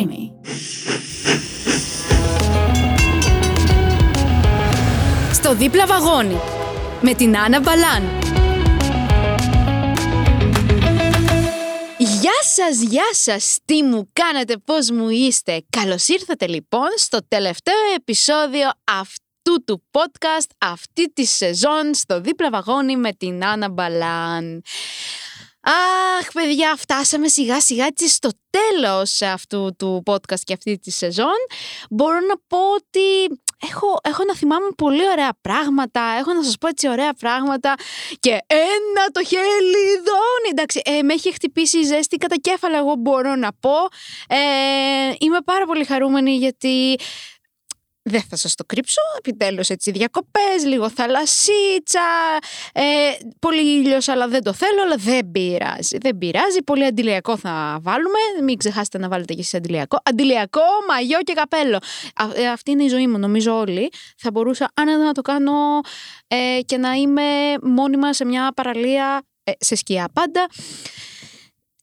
Streamy. Στο δίπλα βαγόνι με την Άννα Μπαλάν. Γεια σας, γεια σας, τι μου κάνετε, πώς μου είστε. Καλώς ήρθατε λοιπόν στο τελευταίο επεισόδιο αυτού του podcast, αυτή τη σεζόν, στο δίπλα βαγόνι με την Άννα Μπαλάν. Αχ, παιδιά, φτάσαμε σιγά σιγά έτσι στο τέλος αυτού του podcast και αυτή τη σεζόν. Μπορώ να πω ότι έχω, έχω να θυμάμαι πολύ ωραία πράγματα, έχω να σας πω έτσι ωραία πράγματα και ένα το χελιδόνι. Εντάξει, ε, με έχει χτυπήσει η ζέστη κατά κέφαλα, εγώ μπορώ να πω. Ε, είμαι πάρα πολύ χαρούμενη γιατί δεν θα σας το κρύψω, επιτέλους έτσι διακοπές, λίγο θαλασσίτσα, ε, πολύ ήλιος αλλά δεν το θέλω, αλλά δεν πειράζει, δεν πειράζει, πολύ αντιλιακό θα βάλουμε, μην ξεχάσετε να βάλετε και εσείς αντιλιακό, αντιλιακό, μαγιό και καπέλο. Ε, αυτή είναι η ζωή μου, νομίζω όλοι, θα μπορούσα άνετα να το κάνω ε, και να είμαι μόνιμα σε μια παραλία, ε, σε σκιά πάντα.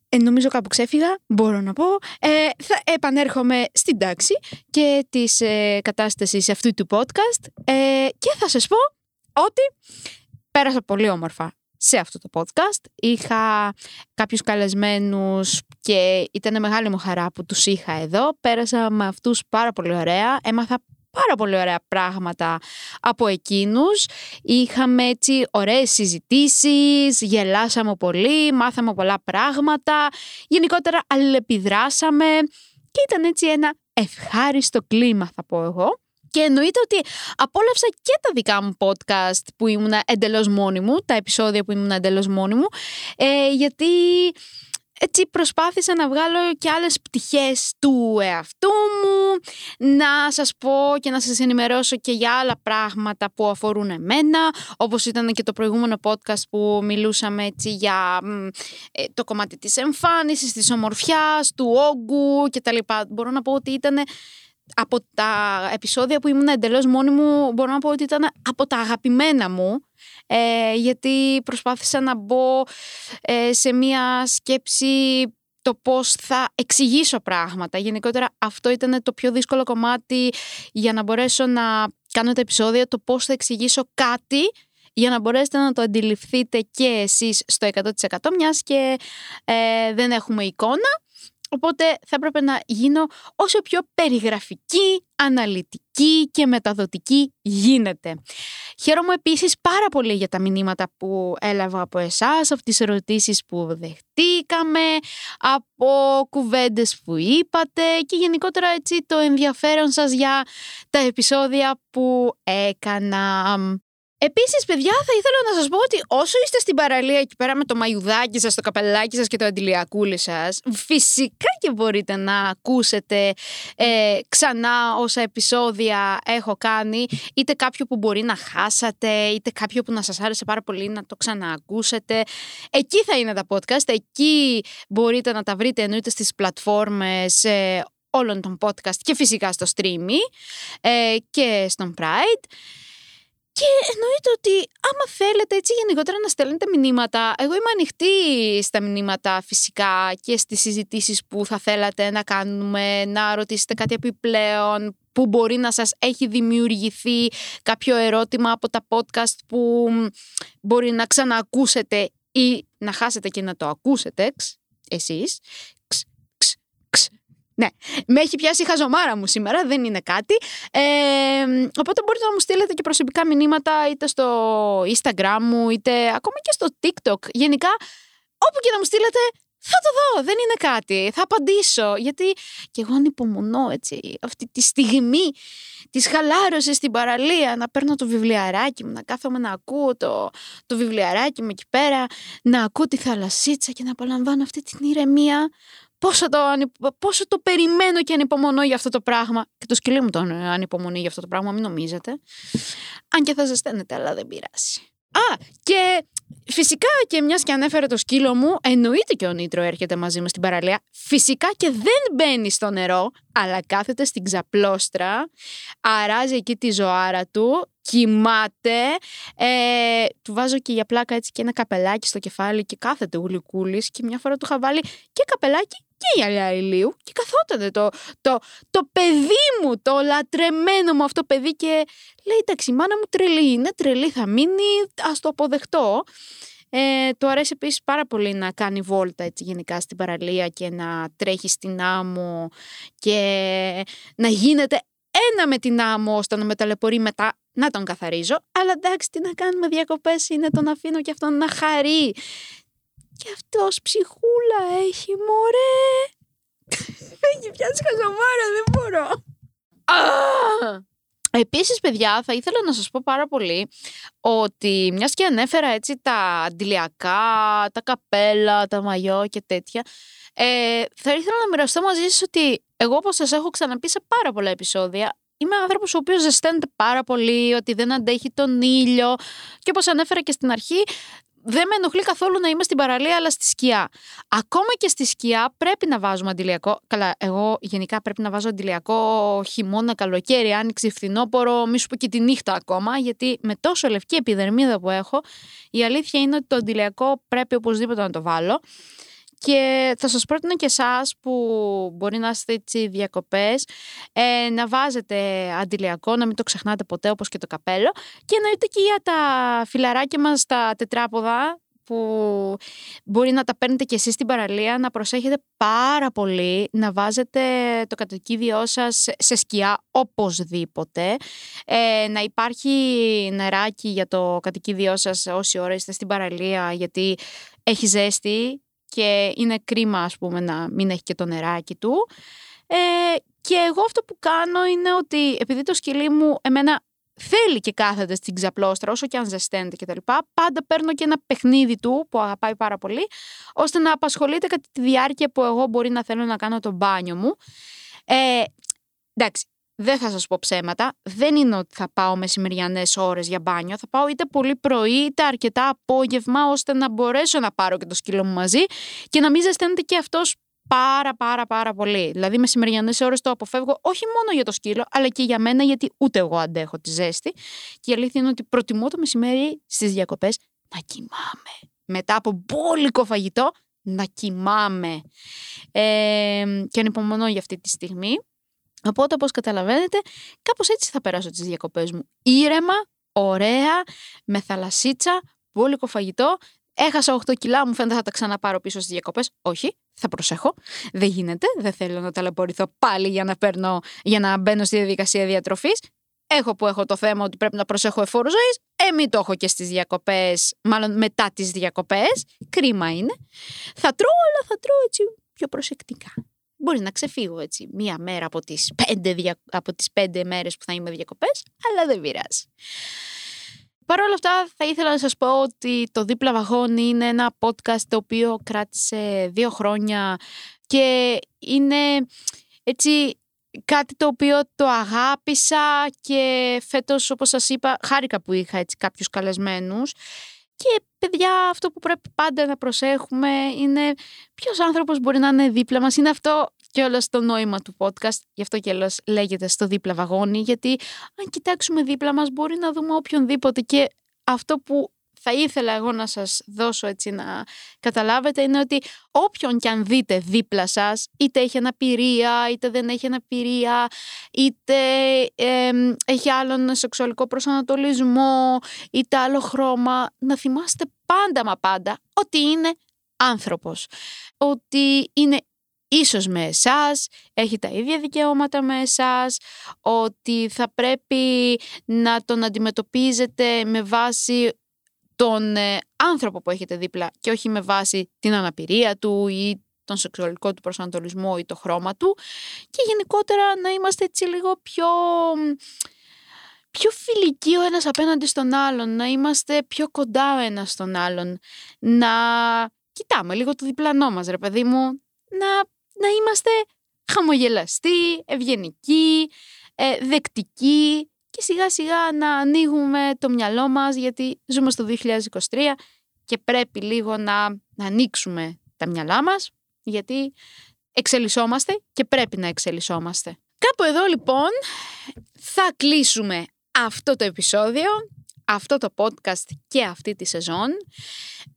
Ε, νομίζω κάπου ξέφυγα, μπορώ να πω. Ε, θα επανέρχομαι στην τάξη και της ε, κατάστασης αυτού του podcast ε, και θα σας πω ότι πέρασα πολύ όμορφα σε αυτό το podcast. Είχα κάποιους καλεσμένους και ήταν μεγάλη μου χαρά που τους είχα εδώ. Πέρασα με αυτούς πάρα πολύ ωραία. Έμαθα πάρα πολύ ωραία πράγματα από εκείνους. Είχαμε έτσι ωραίες συζητήσεις, γελάσαμε πολύ, μάθαμε πολλά πράγματα. Γενικότερα αλληλεπιδράσαμε και ήταν έτσι ένα ευχάριστο κλίμα θα πω εγώ. Και εννοείται ότι απόλαυσα και τα δικά μου podcast που ήμουν εντελώς μόνη μου, τα επεισόδια που ήμουν εντελώς μόνη μου, ε, γιατί έτσι προσπάθησα να βγάλω και άλλες πτυχές του εαυτού μου, να σας πω και να σας ενημερώσω και για άλλα πράγματα που αφορούν εμένα, όπως ήταν και το προηγούμενο podcast που μιλούσαμε έτσι για ε, το κομμάτι της εμφάνισης, της ομορφιάς, του όγκου κτλ. Μπορώ να πω ότι ήταν από τα επεισόδια που ήμουν εντελώς μόνη μου, μπορώ να πω ότι ήταν από τα αγαπημένα μου, ε, γιατί προσπάθησα να μπω ε, σε μία σκέψη το πώς θα εξηγήσω πράγματα. Γενικότερα αυτό ήταν το πιο δύσκολο κομμάτι για να μπορέσω να κάνω τα επεισόδια, το πώς θα εξηγήσω κάτι για να μπορέσετε να το αντιληφθείτε και εσείς στο 100% μιας και ε, δεν έχουμε εικόνα. Οπότε θα έπρεπε να γίνω όσο πιο περιγραφική, αναλυτική και μεταδοτική γίνεται. Χαίρομαι επίσης πάρα πολύ για τα μηνύματα που έλαβα από εσάς, από τις ερωτήσεις που δεχτήκαμε, από κουβέντες που είπατε και γενικότερα έτσι το ενδιαφέρον σας για τα επεισόδια που έκανα. Επίσης, παιδιά, θα ήθελα να σας πω ότι όσο είστε στην παραλία εκεί πέρα με το μαϊουδάκι σας, το καπελάκι σας και το αντιλιακούλι σας, φυσικά και μπορείτε να ακούσετε ε, ξανά όσα επεισόδια έχω κάνει, είτε κάποιο που μπορεί να χάσατε, είτε κάποιο που να σας άρεσε πάρα πολύ να το ξαναακούσετε. Εκεί θα είναι τα podcast, εκεί μπορείτε να τα βρείτε εννοείται στις πλατφόρμες ε, όλων των podcast και φυσικά στο streaming ε, και στον Pride. Και εννοείται ότι άμα θέλετε έτσι γενικότερα να στέλνετε μηνύματα, εγώ είμαι ανοιχτή στα μηνύματα φυσικά και στις συζητήσεις που θα θέλατε να κάνουμε, να ρωτήσετε κάτι επιπλέον που μπορεί να σας έχει δημιουργηθεί κάποιο ερώτημα από τα podcast που μπορεί να ξαναακούσετε ή να χάσετε και να το ακούσετε εσείς ναι, με έχει πιάσει η χαζομάρα μου σήμερα, δεν είναι κάτι. Ε, οπότε μπορείτε να μου στείλετε και προσωπικά μηνύματα είτε στο Instagram μου, είτε ακόμα και στο TikTok. Γενικά, όπου και να μου στείλετε, θα το δω, δεν είναι κάτι. Θα απαντήσω. Γιατί και εγώ ανυπομονώ έτσι αυτή τη στιγμή της χαλάρωσης στην παραλία. Να παίρνω το βιβλιαράκι μου, να κάθομαι να ακούω το, το βιβλιαράκι μου εκεί πέρα, να ακούω τη θαλασσίτσα και να απολαμβάνω αυτή την ηρεμία πόσο το, πόσο το περιμένω και ανυπομονώ για αυτό το πράγμα. Και το σκυλί μου το ανυπομονεί για αυτό το πράγμα, μην νομίζετε. Αν και θα ζεσταίνετε, αλλά δεν πειράζει. Α, και φυσικά και μιας και ανέφερε το σκύλο μου, εννοείται και ο Νίτρο έρχεται μαζί μου στην παραλία. Φυσικά και δεν μπαίνει στο νερό, αλλά κάθεται στην ξαπλώστρα, αράζει εκεί τη ζωάρα του, κοιμάται, ε, του βάζω και για πλάκα έτσι και ένα καπελάκι στο κεφάλι και κάθεται γλυκούλης και μια φορά του είχα βάλει και καπελάκι και η Αλιά Ηλίου και καθόταν το, το, το παιδί μου, το λατρεμένο μου αυτό παιδί και λέει εντάξει μάνα μου τρελή είναι, τρελή θα μείνει, ας το αποδεχτώ. Ε, του αρέσει επίσης πάρα πολύ να κάνει βόλτα έτσι, γενικά στην παραλία και να τρέχει στην άμμο και να γίνεται ένα με την άμμο ώστε να με ταλαιπωρεί μετά να τον καθαρίζω. Αλλά εντάξει, τι να κάνουμε διακοπές είναι τον αφήνω και αυτόν να χαρεί. Και αυτός ψυχούλα έχει, μωρέ. Έχει πιάσεις χαζομάρα, δεν μπορώ. Επίσης, παιδιά, θα ήθελα να σας πω πάρα πολύ ότι μιας και ανέφερα έτσι τα αντιλιακά, τα καπέλα, τα μαγιό και τέτοια, ε, θα ήθελα να μοιραστώ μαζί σας ότι εγώ όπως σας έχω ξαναπεί σε πάρα πολλά επεισόδια, είμαι άνθρωπος ο οποίος ζεσταίνεται πάρα πολύ, ότι δεν αντέχει τον ήλιο και όπως ανέφερα και στην αρχή, δεν με ενοχλεί καθόλου να είμαι στην παραλία, αλλά στη σκιά. Ακόμα και στη σκιά πρέπει να βάζουμε αντιλιακό. Καλά, εγώ γενικά πρέπει να βάζω αντιλιακό χειμώνα, καλοκαίρι, άνοιξη, φθινόπωρο, μη σου πω και τη νύχτα ακόμα, γιατί με τόσο λευκή επιδερμίδα που έχω, η αλήθεια είναι ότι το αντιλιακό πρέπει οπωσδήποτε να το βάλω. Και θα σας πρότεινα και εσάς που μπορεί να είστε έτσι διακοπές ε, να βάζετε αντιλιακό, να μην το ξεχνάτε ποτέ όπως και το καπέλο. Και εννοείται και για τα φιλαράκια μας τα τετράποδα που μπορεί να τα παίρνετε και εσείς στην παραλία, να προσέχετε πάρα πολύ, να βάζετε το κατοικίδιό σας σε σκιά οπωσδήποτε, ε, να υπάρχει νεράκι για το κατοικίδιό σας όση ώρα είστε στην παραλία γιατί έχει ζέστη και είναι κρίμα ας πούμε να μην έχει και το νεράκι του. Ε, και εγώ αυτό που κάνω είναι ότι επειδή το σκυλί μου εμένα θέλει και κάθεται στην ξαπλώστρα όσο και αν ζεσταίνεται και τα λοιπά, πάντα παίρνω και ένα παιχνίδι του που αγαπάει πάρα πολύ, ώστε να απασχολείται κατά τη διάρκεια που εγώ μπορεί να θέλω να κάνω το μπάνιο μου. Ε, εντάξει, δεν θα σας πω ψέματα, δεν είναι ότι θα πάω μεσημεριανές ώρες για μπάνιο, θα πάω είτε πολύ πρωί είτε αρκετά απόγευμα ώστε να μπορέσω να πάρω και το σκύλο μου μαζί και να μην ζεσταίνεται και αυτός πάρα πάρα πάρα πολύ. Δηλαδή μεσημεριανές ώρες το αποφεύγω όχι μόνο για το σκύλο αλλά και για μένα γιατί ούτε εγώ αντέχω τη ζέστη και η αλήθεια είναι ότι προτιμώ το μεσημέρι στις διακοπές να κοιμάμαι. Μετά από μπόλικο φαγητό να κοιμάμαι. Ε, και ανυπομονώ για αυτή τη στιγμή. Οπότε, όπως καταλαβαίνετε, κάπως έτσι θα περάσω τις διακοπές μου. Ήρεμα, ωραία, με θαλασσίτσα, μπόλικο φαγητό. Έχασα 8 κιλά, μου φαίνεται θα τα ξαναπάρω πίσω στις διακοπές. Όχι, θα προσέχω. Δεν γίνεται, δεν θέλω να ταλαιπωρηθώ πάλι για να, παίρνω, για να μπαίνω στη διαδικασία διατροφής. Έχω που έχω το θέμα ότι πρέπει να προσέχω εφόρου ζωής. Ε, μην το έχω και στις διακοπές, μάλλον μετά τις διακοπές. Κρίμα είναι. Θα τρώω, αλλά θα τρώω έτσι πιο προσεκτικά. Μπορεί να ξεφύγω έτσι μία μέρα από τις πέντε, δια... από τις πέντε μέρες που θα είμαι διακοπές, αλλά δεν πειράζει. Παρ' όλα αυτά θα ήθελα να σας πω ότι το Δίπλα Βαγόνι είναι ένα podcast το οποίο κράτησε δύο χρόνια και είναι έτσι κάτι το οποίο το αγάπησα και φέτος όπως σας είπα χάρηκα που είχα έτσι κάποιους καλεσμένους και παιδιά, αυτό που πρέπει πάντα να προσέχουμε είναι ποιος άνθρωπος μπορεί να είναι δίπλα μας. Είναι αυτό και όλο το νόημα του podcast. Γι' αυτό και όλο λέγεται στο δίπλα βαγόνι. Γιατί αν κοιτάξουμε δίπλα μας, μπορεί να δούμε οποιονδήποτε. Και αυτό που θα ήθελα εγώ να σας δώσω έτσι να καταλάβετε είναι ότι όποιον και αν δείτε δίπλα σας είτε έχει αναπηρία είτε δεν έχει αναπηρία είτε έχει άλλον σεξουαλικό προσανατολισμό είτε άλλο χρώμα να θυμάστε πάντα μα πάντα ότι είναι άνθρωπος. Ότι είναι ίσως με εσάς, έχει τα ίδια δικαιώματα με εσάς, ότι θα πρέπει να τον αντιμετωπίζετε με βάση τον ε, άνθρωπο που έχετε δίπλα και όχι με βάση την αναπηρία του ή τον σεξουαλικό του προσανατολισμό ή το χρώμα του και γενικότερα να είμαστε έτσι λίγο πιο, πιο φιλικοί ο ένας απέναντι στον άλλον, να είμαστε πιο κοντά ο ένας στον άλλον, να κοιτάμε λίγο το διπλανό μας ρε παιδί μου, να, να είμαστε χαμογελαστοί, ευγενικοί, ε, δεκτικοί και σιγά σιγά να ανοίγουμε το μυαλό μας γιατί ζούμε στο 2023 και πρέπει λίγο να, να ανοίξουμε τα μυαλά μας γιατί εξελισσόμαστε και πρέπει να εξελισσόμαστε. Κάπου εδώ λοιπόν θα κλείσουμε αυτό το επεισόδιο. αυτό το podcast και αυτή τη σεζόν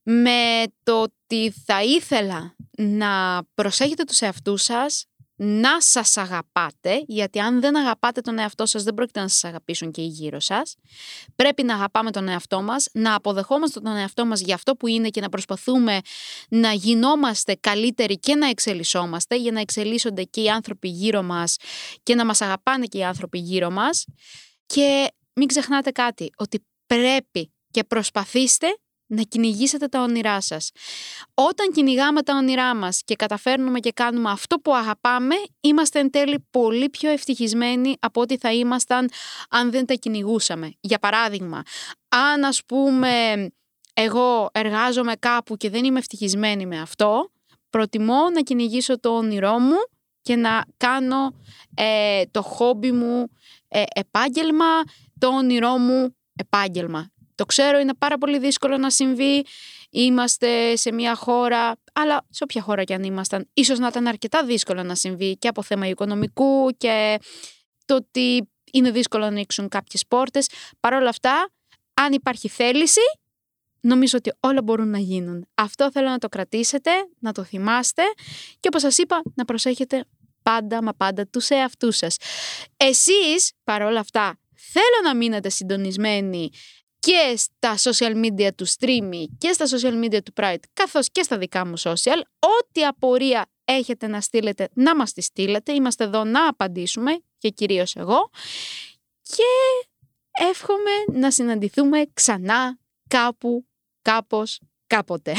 με το ότι θα ήθελα να προσέχετε τους εαυτούς σας, να σας αγαπάτε, γιατί αν δεν αγαπάτε τον εαυτό σας δεν πρόκειται να σας αγαπήσουν και οι γύρω σας. Πρέπει να αγαπάμε τον εαυτό μας, να αποδεχόμαστε τον εαυτό μας για αυτό που είναι και να προσπαθούμε να γινόμαστε καλύτεροι και να εξελισσόμαστε για να εξελίσσονται και οι άνθρωποι γύρω μας και να μας αγαπάνε και οι άνθρωποι γύρω μας. Και μην ξεχνάτε κάτι, ότι πρέπει και προσπαθήστε να κυνηγήσετε τα όνειρά σας. Όταν κυνηγάμε τα όνειρά μας και καταφέρνουμε και κάνουμε αυτό που αγαπάμε, είμαστε εν τέλει πολύ πιο ευτυχισμένοι από ό,τι θα ήμασταν αν δεν τα κυνηγούσαμε. Για παράδειγμα, αν ας πούμε εγώ εργάζομαι κάπου και δεν είμαι ευτυχισμένη με αυτό, προτιμώ να κυνηγήσω το όνειρό μου και να κάνω ε, το χόμπι μου ε, επάγγελμα, το όνειρό μου επάγγελμα. Το ξέρω είναι πάρα πολύ δύσκολο να συμβεί. Είμαστε σε μια χώρα, αλλά σε όποια χώρα κι αν ήμασταν, ίσως να ήταν αρκετά δύσκολο να συμβεί και από θέμα οικονομικού και το ότι είναι δύσκολο να ανοίξουν κάποιες πόρτες. Παρ' όλα αυτά, αν υπάρχει θέληση, νομίζω ότι όλα μπορούν να γίνουν. Αυτό θέλω να το κρατήσετε, να το θυμάστε και όπως σας είπα, να προσέχετε πάντα μα πάντα τους εαυτούς σας. Εσείς, παρόλα αυτά, θέλω να μείνετε συντονισμένοι και στα social media του Streamy και στα social media του Pride καθώς και στα δικά μου social. Ό,τι απορία έχετε να στείλετε να μας τη στείλετε. Είμαστε εδώ να απαντήσουμε και κυρίως εγώ. Και εύχομαι να συναντηθούμε ξανά κάπου, κάπως, κάποτε.